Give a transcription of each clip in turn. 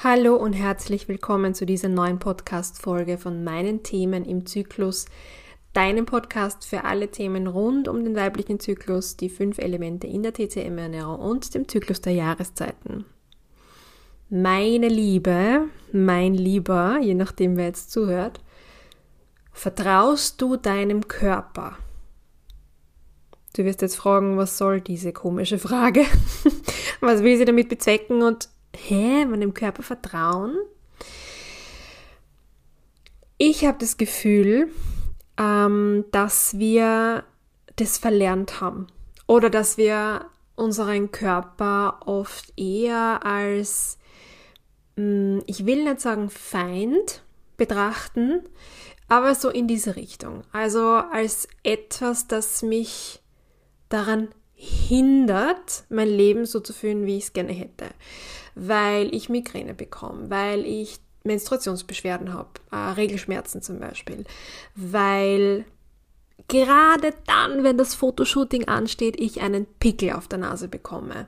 Hallo und herzlich willkommen zu dieser neuen Podcast-Folge von meinen Themen im Zyklus, deinem Podcast für alle Themen rund um den weiblichen Zyklus, die fünf Elemente in der TCM-Ernährung und dem Zyklus der Jahreszeiten. Meine Liebe, mein Lieber, je nachdem wer jetzt zuhört, vertraust du deinem Körper? Du wirst jetzt fragen, was soll diese komische Frage? was will sie damit bezwecken und hä, meinem Körper vertrauen? Ich habe das Gefühl, ähm, dass wir das verlernt haben oder dass wir unseren Körper oft eher als, mh, hm, ich will nicht sagen Feind betrachten, aber so in diese Richtung. Also als etwas, das mich daran hindert, mein Leben so zu führen, wie ich es gerne hätte weil ich Migräne bekomme, weil ich Menstruationsbeschwerden habe, äh, Regelschmerzen zum Beispiel, weil gerade dann, wenn das Fotoshooting ansteht, ich einen Pickel auf der Nase bekomme,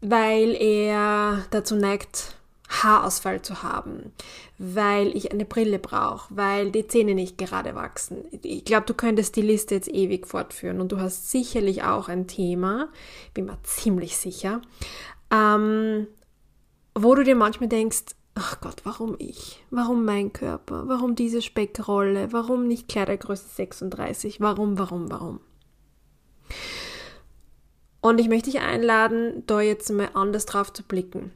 weil er dazu neigt, Haarausfall zu haben, weil ich eine Brille brauche, weil die Zähne nicht gerade wachsen. Ich glaube, du könntest die Liste jetzt ewig fortführen und du hast sicherlich auch ein Thema, bin mir ziemlich sicher, ähm, wo du dir manchmal denkst, ach Gott, warum ich? Warum mein Körper? Warum diese Speckrolle? Warum nicht Kleidergröße 36? Warum, warum, warum? Und ich möchte dich einladen, da jetzt mal anders drauf zu blicken.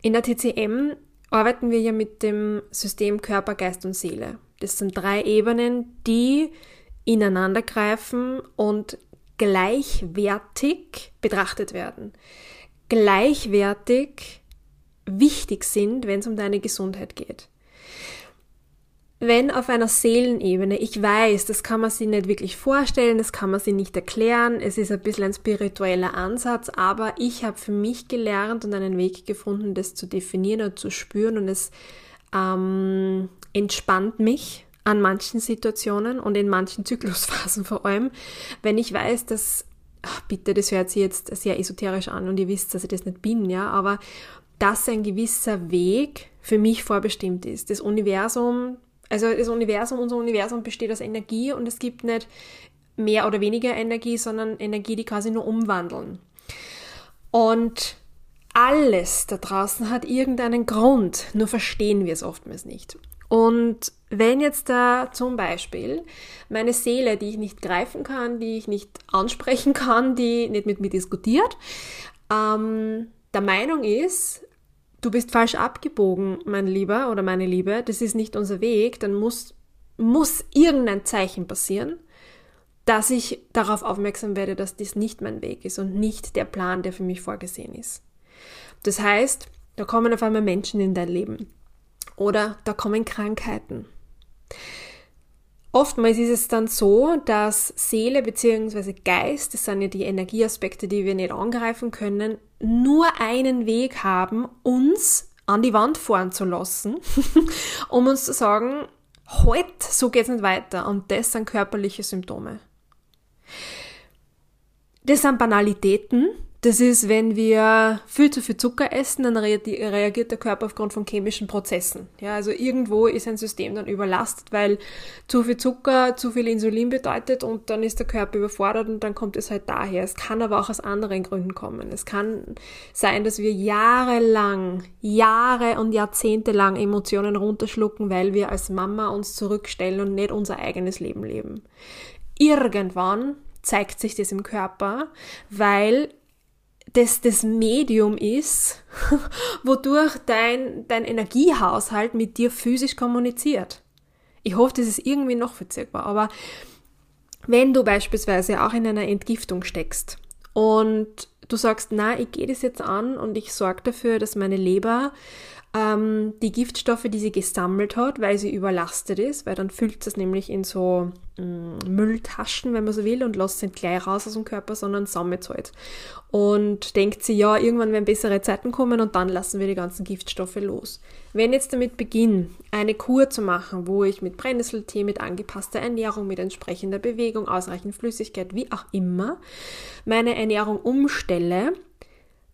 In der TCM arbeiten wir ja mit dem System Körper, Geist und Seele. Das sind drei Ebenen, die ineinander greifen und gleichwertig betrachtet werden gleichwertig wichtig sind, wenn es um deine Gesundheit geht. Wenn auf einer Seelenebene, ich weiß, das kann man sich nicht wirklich vorstellen, das kann man sich nicht erklären, es ist ein bisschen ein spiritueller Ansatz, aber ich habe für mich gelernt und einen Weg gefunden, das zu definieren und zu spüren und es ähm, entspannt mich an manchen Situationen und in manchen Zyklusphasen vor allem, wenn ich weiß, dass ach, bitte, das hört sich jetzt sehr esoterisch an und ihr wisst, dass ich das nicht bin, ja, aber dass ein gewisser Weg für mich vorbestimmt ist. Das Universum, also das Universum, unser Universum besteht aus Energie und es gibt nicht mehr oder weniger Energie, sondern Energie, die quasi nur umwandeln. Und alles da draußen hat irgendeinen Grund, nur verstehen wir es oftmals nicht. Und wenn jetzt da zum Beispiel meine Seele, die ich nicht greifen kann, die ich nicht ansprechen kann, die nicht mit mir diskutiert, ähm, der Meinung ist, du bist falsch abgebogen, mein Lieber oder meine Liebe, das ist nicht unser Weg, dann muss, muss irgendein Zeichen passieren, dass ich darauf aufmerksam werde, dass dies nicht mein Weg ist und nicht der Plan, der für mich vorgesehen ist. Das heißt, da kommen auf einmal Menschen in dein Leben oder da kommen Krankheiten. Oftmals ist es dann so, dass Seele bzw. Geist, das sind ja die Energieaspekte, die wir nicht angreifen können, nur einen Weg haben, uns an die Wand fahren zu lassen, um uns zu sagen, heute, halt, so geht's nicht weiter. Und das sind körperliche Symptome. Das sind Banalitäten, das ist, wenn wir viel zu viel Zucker essen, dann reagiert der Körper aufgrund von chemischen Prozessen. Ja, also irgendwo ist ein System dann überlastet, weil zu viel Zucker zu viel Insulin bedeutet und dann ist der Körper überfordert und dann kommt es halt daher. Es kann aber auch aus anderen Gründen kommen. Es kann sein, dass wir jahrelang, Jahre und Jahrzehnte lang Emotionen runterschlucken, weil wir als Mama uns zurückstellen und nicht unser eigenes Leben leben. Irgendwann zeigt sich das im Körper, weil das das Medium ist, wodurch dein, dein Energiehaushalt mit dir physisch kommuniziert. Ich hoffe, das ist irgendwie noch verzeihbar, aber wenn du beispielsweise auch in einer Entgiftung steckst und du sagst, na, ich gehe das jetzt an und ich sorge dafür, dass meine Leber ähm, die Giftstoffe, die sie gesammelt hat, weil sie überlastet ist, weil dann füllt es nämlich in so ähm, Mülltaschen, wenn man so will, und lässt es nicht gleich raus aus dem Körper, sondern sammelt es halt. Und denkt sie, ja, irgendwann werden bessere Zeiten kommen und dann lassen wir die ganzen Giftstoffe los. Wenn jetzt damit beginne, eine Kur zu machen, wo ich mit Brennnesseltee, mit angepasster Ernährung, mit entsprechender Bewegung, ausreichend Flüssigkeit, wie auch immer, meine Ernährung umstelle,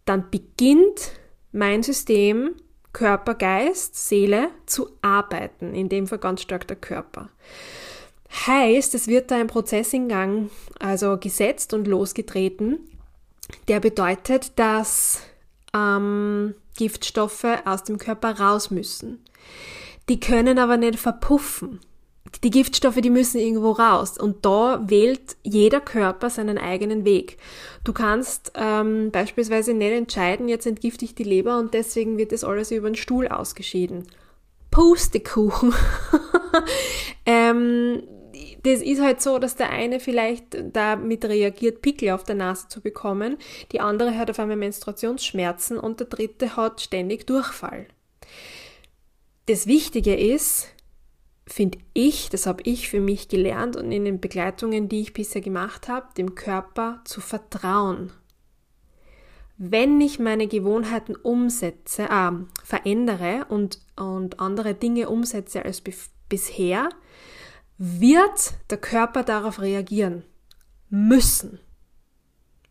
dann beginnt mein System, Körper, Geist, Seele zu arbeiten, in dem Fall ganz stark der Körper. Heißt, es wird da ein Prozess in Gang, also gesetzt und losgetreten, der bedeutet, dass ähm, Giftstoffe aus dem Körper raus müssen. Die können aber nicht verpuffen. Die Giftstoffe, die müssen irgendwo raus. Und da wählt jeder Körper seinen eigenen Weg. Du kannst ähm, beispielsweise nicht entscheiden, jetzt entgifte ich die Leber und deswegen wird das alles über den Stuhl ausgeschieden. Pustekuchen. ähm, das ist halt so, dass der eine vielleicht damit reagiert, Pickel auf der Nase zu bekommen, die andere hat auf einmal Menstruationsschmerzen und der dritte hat ständig Durchfall. Das Wichtige ist, finde ich, das habe ich für mich gelernt und in den Begleitungen, die ich bisher gemacht habe, dem Körper zu vertrauen. Wenn ich meine Gewohnheiten umsetze, äh, verändere und, und andere Dinge umsetze als bisher, wird der Körper darauf reagieren müssen.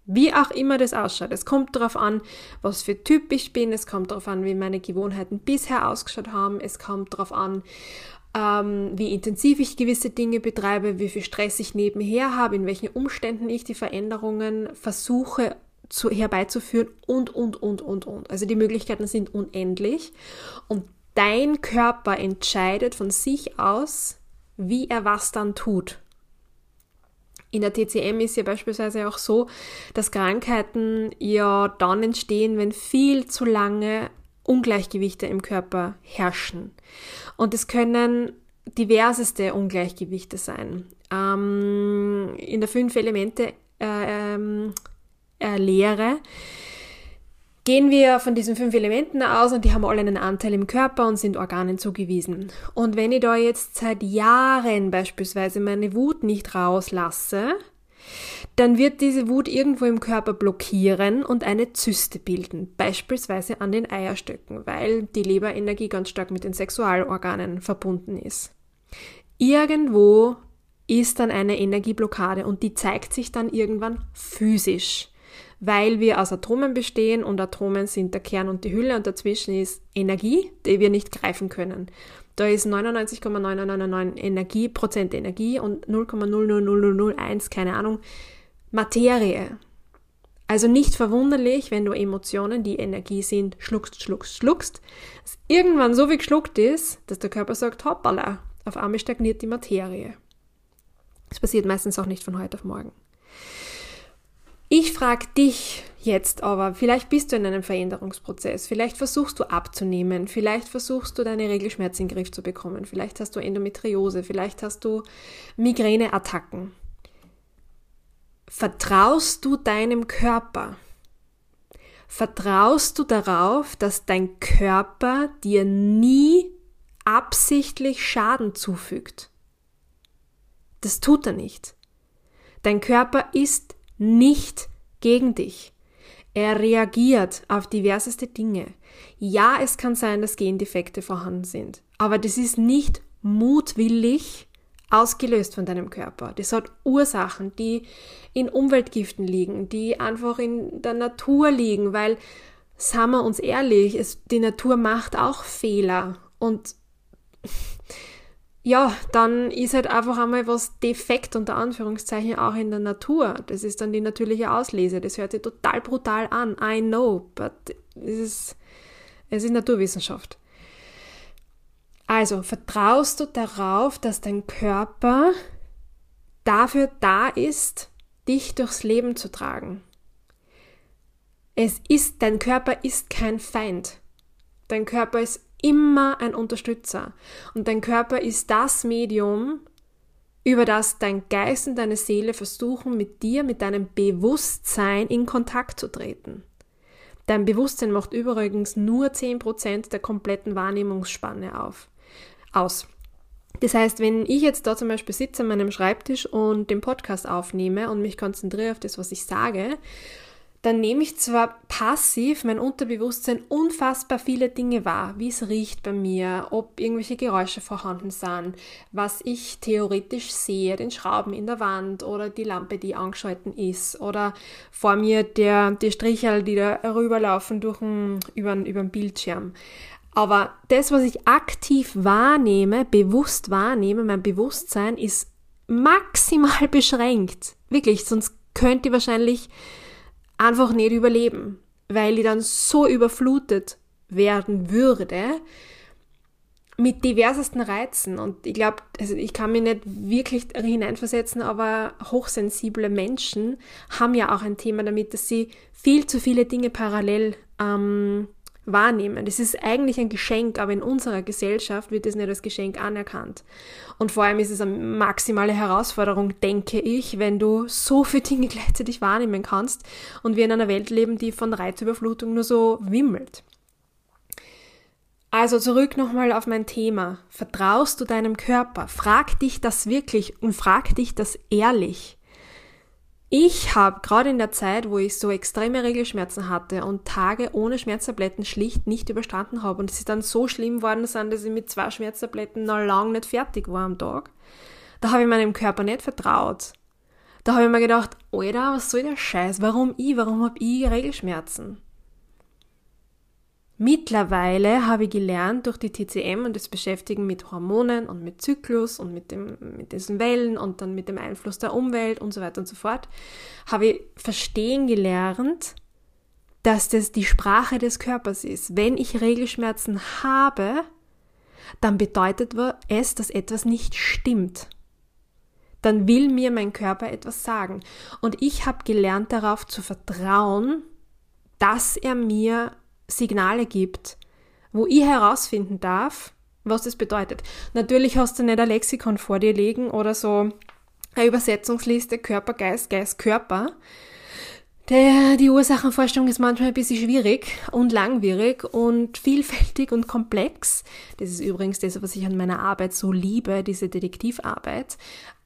Wie auch immer das ausschaut. Es kommt darauf an, was für Typ ich bin. Es kommt darauf an, wie meine Gewohnheiten bisher ausgeschaut haben. Es kommt darauf an, ähm, wie intensiv ich gewisse Dinge betreibe, wie viel Stress ich nebenher habe, in welchen Umständen ich die Veränderungen versuche zu, herbeizuführen und, und, und, und, und. Also die Möglichkeiten sind unendlich. Und dein Körper entscheidet von sich aus, wie er was dann tut. In der TCM ist ja beispielsweise auch so, dass Krankheiten ja dann entstehen, wenn viel zu lange Ungleichgewichte im Körper herrschen. Und es können diverseste Ungleichgewichte sein. Ähm, in der fünf Elemente äh, ähm, äh, Lehre gehen wir von diesen fünf Elementen aus und die haben alle einen Anteil im Körper und sind Organen zugewiesen. Und wenn ich da jetzt seit Jahren beispielsweise meine Wut nicht rauslasse, dann wird diese Wut irgendwo im Körper blockieren und eine Zyste bilden, beispielsweise an den Eierstöcken, weil die Leberenergie ganz stark mit den Sexualorganen verbunden ist. Irgendwo ist dann eine Energieblockade und die zeigt sich dann irgendwann physisch weil wir aus Atomen bestehen und Atomen sind der Kern und die Hülle und dazwischen ist Energie, die wir nicht greifen können. Da ist 99,999 Energie, Prozent Energie und 0,00001, keine Ahnung, Materie. Also nicht verwunderlich, wenn du Emotionen, die Energie sind, schluckst, schluckst, schluckst, dass irgendwann so viel geschluckt ist, dass der Körper sagt, hoppala, auf einmal stagniert die Materie. Das passiert meistens auch nicht von heute auf morgen. Ich frage dich jetzt aber, vielleicht bist du in einem Veränderungsprozess, vielleicht versuchst du abzunehmen, vielleicht versuchst du deine Regelschmerzen in den Griff zu bekommen, vielleicht hast du Endometriose, vielleicht hast du Migräneattacken. Vertraust du deinem Körper? Vertraust du darauf, dass dein Körper dir nie absichtlich Schaden zufügt? Das tut er nicht. Dein Körper ist nicht gegen dich. Er reagiert auf diverseste Dinge. Ja, es kann sein, dass Gendefekte vorhanden sind, aber das ist nicht mutwillig ausgelöst von deinem Körper. Das hat Ursachen, die in Umweltgiften liegen, die einfach in der Natur liegen, weil, sagen wir uns ehrlich, es, die Natur macht auch Fehler und ja, dann ist halt einfach einmal was defekt unter Anführungszeichen auch in der Natur. Das ist dann die natürliche Auslese. Das hört sich total brutal an. I know, but es ist, es ist Naturwissenschaft. Also vertraust du darauf, dass dein Körper dafür da ist, dich durchs Leben zu tragen. Es ist, dein Körper ist kein Feind. Dein Körper ist immer ein Unterstützer. Und dein Körper ist das Medium, über das dein Geist und deine Seele versuchen, mit dir, mit deinem Bewusstsein in Kontakt zu treten. Dein Bewusstsein macht übrigens nur 10% der kompletten Wahrnehmungsspanne auf, aus. Das heißt, wenn ich jetzt da zum Beispiel sitze an meinem Schreibtisch und den Podcast aufnehme und mich konzentriere auf das, was ich sage, dann nehme ich zwar passiv mein Unterbewusstsein unfassbar viele Dinge wahr, wie es riecht bei mir, ob irgendwelche Geräusche vorhanden sind, was ich theoretisch sehe, den Schrauben in der Wand oder die Lampe, die angeschalten ist oder vor mir der, die Strichel, die da rüberlaufen durch den, über, über den Bildschirm. Aber das, was ich aktiv wahrnehme, bewusst wahrnehme, mein Bewusstsein ist maximal beschränkt. Wirklich, sonst könnte ich wahrscheinlich einfach nicht überleben, weil ich dann so überflutet werden würde mit diversesten Reizen. Und ich glaube, also ich kann mich nicht wirklich hineinversetzen, aber hochsensible Menschen haben ja auch ein Thema damit, dass sie viel zu viele Dinge parallel ähm, wahrnehmen. Das ist eigentlich ein Geschenk, aber in unserer Gesellschaft wird es nicht als Geschenk anerkannt. Und vor allem ist es eine maximale Herausforderung, denke ich, wenn du so viele Dinge gleichzeitig wahrnehmen kannst und wir in einer Welt leben, die von Reizüberflutung nur so wimmelt. Also zurück nochmal auf mein Thema. Vertraust du deinem Körper? Frag dich das wirklich und frag dich das ehrlich. Ich habe gerade in der Zeit, wo ich so extreme Regelschmerzen hatte und Tage ohne Schmerztabletten schlicht nicht überstanden habe und es ist dann so schlimm worden sind, dass ich mit zwei Schmerztabletten noch lang nicht fertig war am Tag, da habe ich meinem Körper nicht vertraut. Da habe ich mir gedacht, Alter, was soll der Scheiß? Warum ich? Warum habe ich Regelschmerzen? Mittlerweile habe ich gelernt durch die TCM und das Beschäftigen mit Hormonen und mit Zyklus und mit, dem, mit diesen Wellen und dann mit dem Einfluss der Umwelt und so weiter und so fort, habe ich verstehen gelernt, dass das die Sprache des Körpers ist. Wenn ich Regelschmerzen habe, dann bedeutet es, dass etwas nicht stimmt. Dann will mir mein Körper etwas sagen. Und ich habe gelernt darauf zu vertrauen, dass er mir Signale gibt, wo ich herausfinden darf, was das bedeutet. Natürlich hast du nicht ein Lexikon vor dir liegen oder so eine Übersetzungsliste Körper, Geist, Geist, Körper. Der, die Ursachenforschung ist manchmal ein bisschen schwierig und langwierig und vielfältig und komplex. Das ist übrigens das, was ich an meiner Arbeit so liebe, diese Detektivarbeit,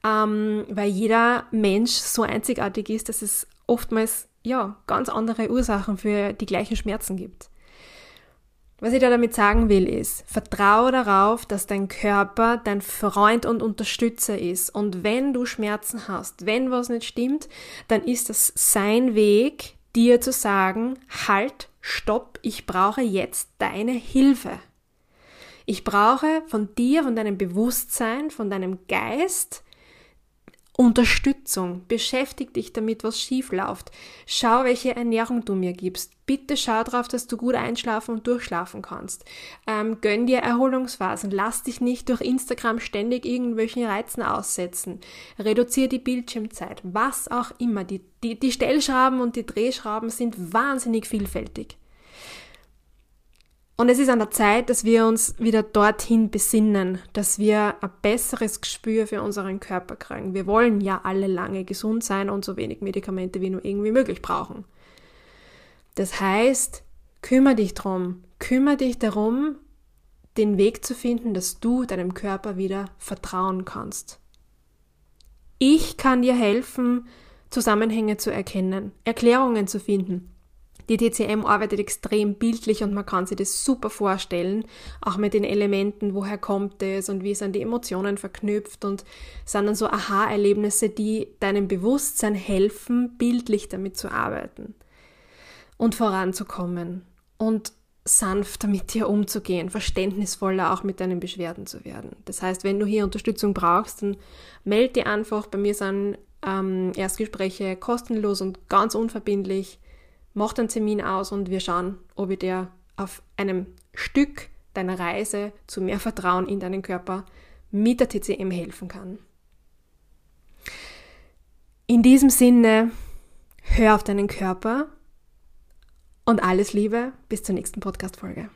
ähm, weil jeder Mensch so einzigartig ist, dass es oftmals ja ganz andere Ursachen für die gleichen Schmerzen gibt. Was ich da damit sagen will, ist, vertraue darauf, dass dein Körper dein Freund und Unterstützer ist. Und wenn du Schmerzen hast, wenn was nicht stimmt, dann ist das sein Weg, dir zu sagen, halt, stopp, ich brauche jetzt deine Hilfe. Ich brauche von dir, von deinem Bewusstsein, von deinem Geist Unterstützung. Beschäftig dich damit, was schief läuft. Schau, welche Ernährung du mir gibst. Bitte schau darauf, dass du gut einschlafen und durchschlafen kannst. Ähm, gönn dir Erholungsphasen. Lass dich nicht durch Instagram ständig irgendwelchen Reizen aussetzen. Reduziere die Bildschirmzeit. Was auch immer. Die, die, die Stellschrauben und die Drehschrauben sind wahnsinnig vielfältig. Und es ist an der Zeit, dass wir uns wieder dorthin besinnen, dass wir ein besseres Gespür für unseren Körper kriegen. Wir wollen ja alle lange gesund sein und so wenig Medikamente wie nur irgendwie möglich brauchen. Das heißt, kümmere dich drum, kümmere dich darum, den Weg zu finden, dass du deinem Körper wieder vertrauen kannst. Ich kann dir helfen, Zusammenhänge zu erkennen, Erklärungen zu finden, die TCM arbeitet extrem bildlich und man kann sich das super vorstellen, auch mit den Elementen, woher kommt es und wie sind die Emotionen verknüpft und sind dann so Aha-Erlebnisse, die deinem Bewusstsein helfen, bildlich damit zu arbeiten und voranzukommen und sanfter mit dir umzugehen, verständnisvoller auch mit deinen Beschwerden zu werden. Das heißt, wenn du hier Unterstützung brauchst, dann melde dir einfach. Bei mir sind ähm, Erstgespräche kostenlos und ganz unverbindlich mach einen Termin aus und wir schauen, ob ich dir auf einem Stück deiner Reise zu mehr Vertrauen in deinen Körper mit der TCM helfen kann. In diesem Sinne, hör auf deinen Körper und alles Liebe bis zur nächsten Podcast-Folge.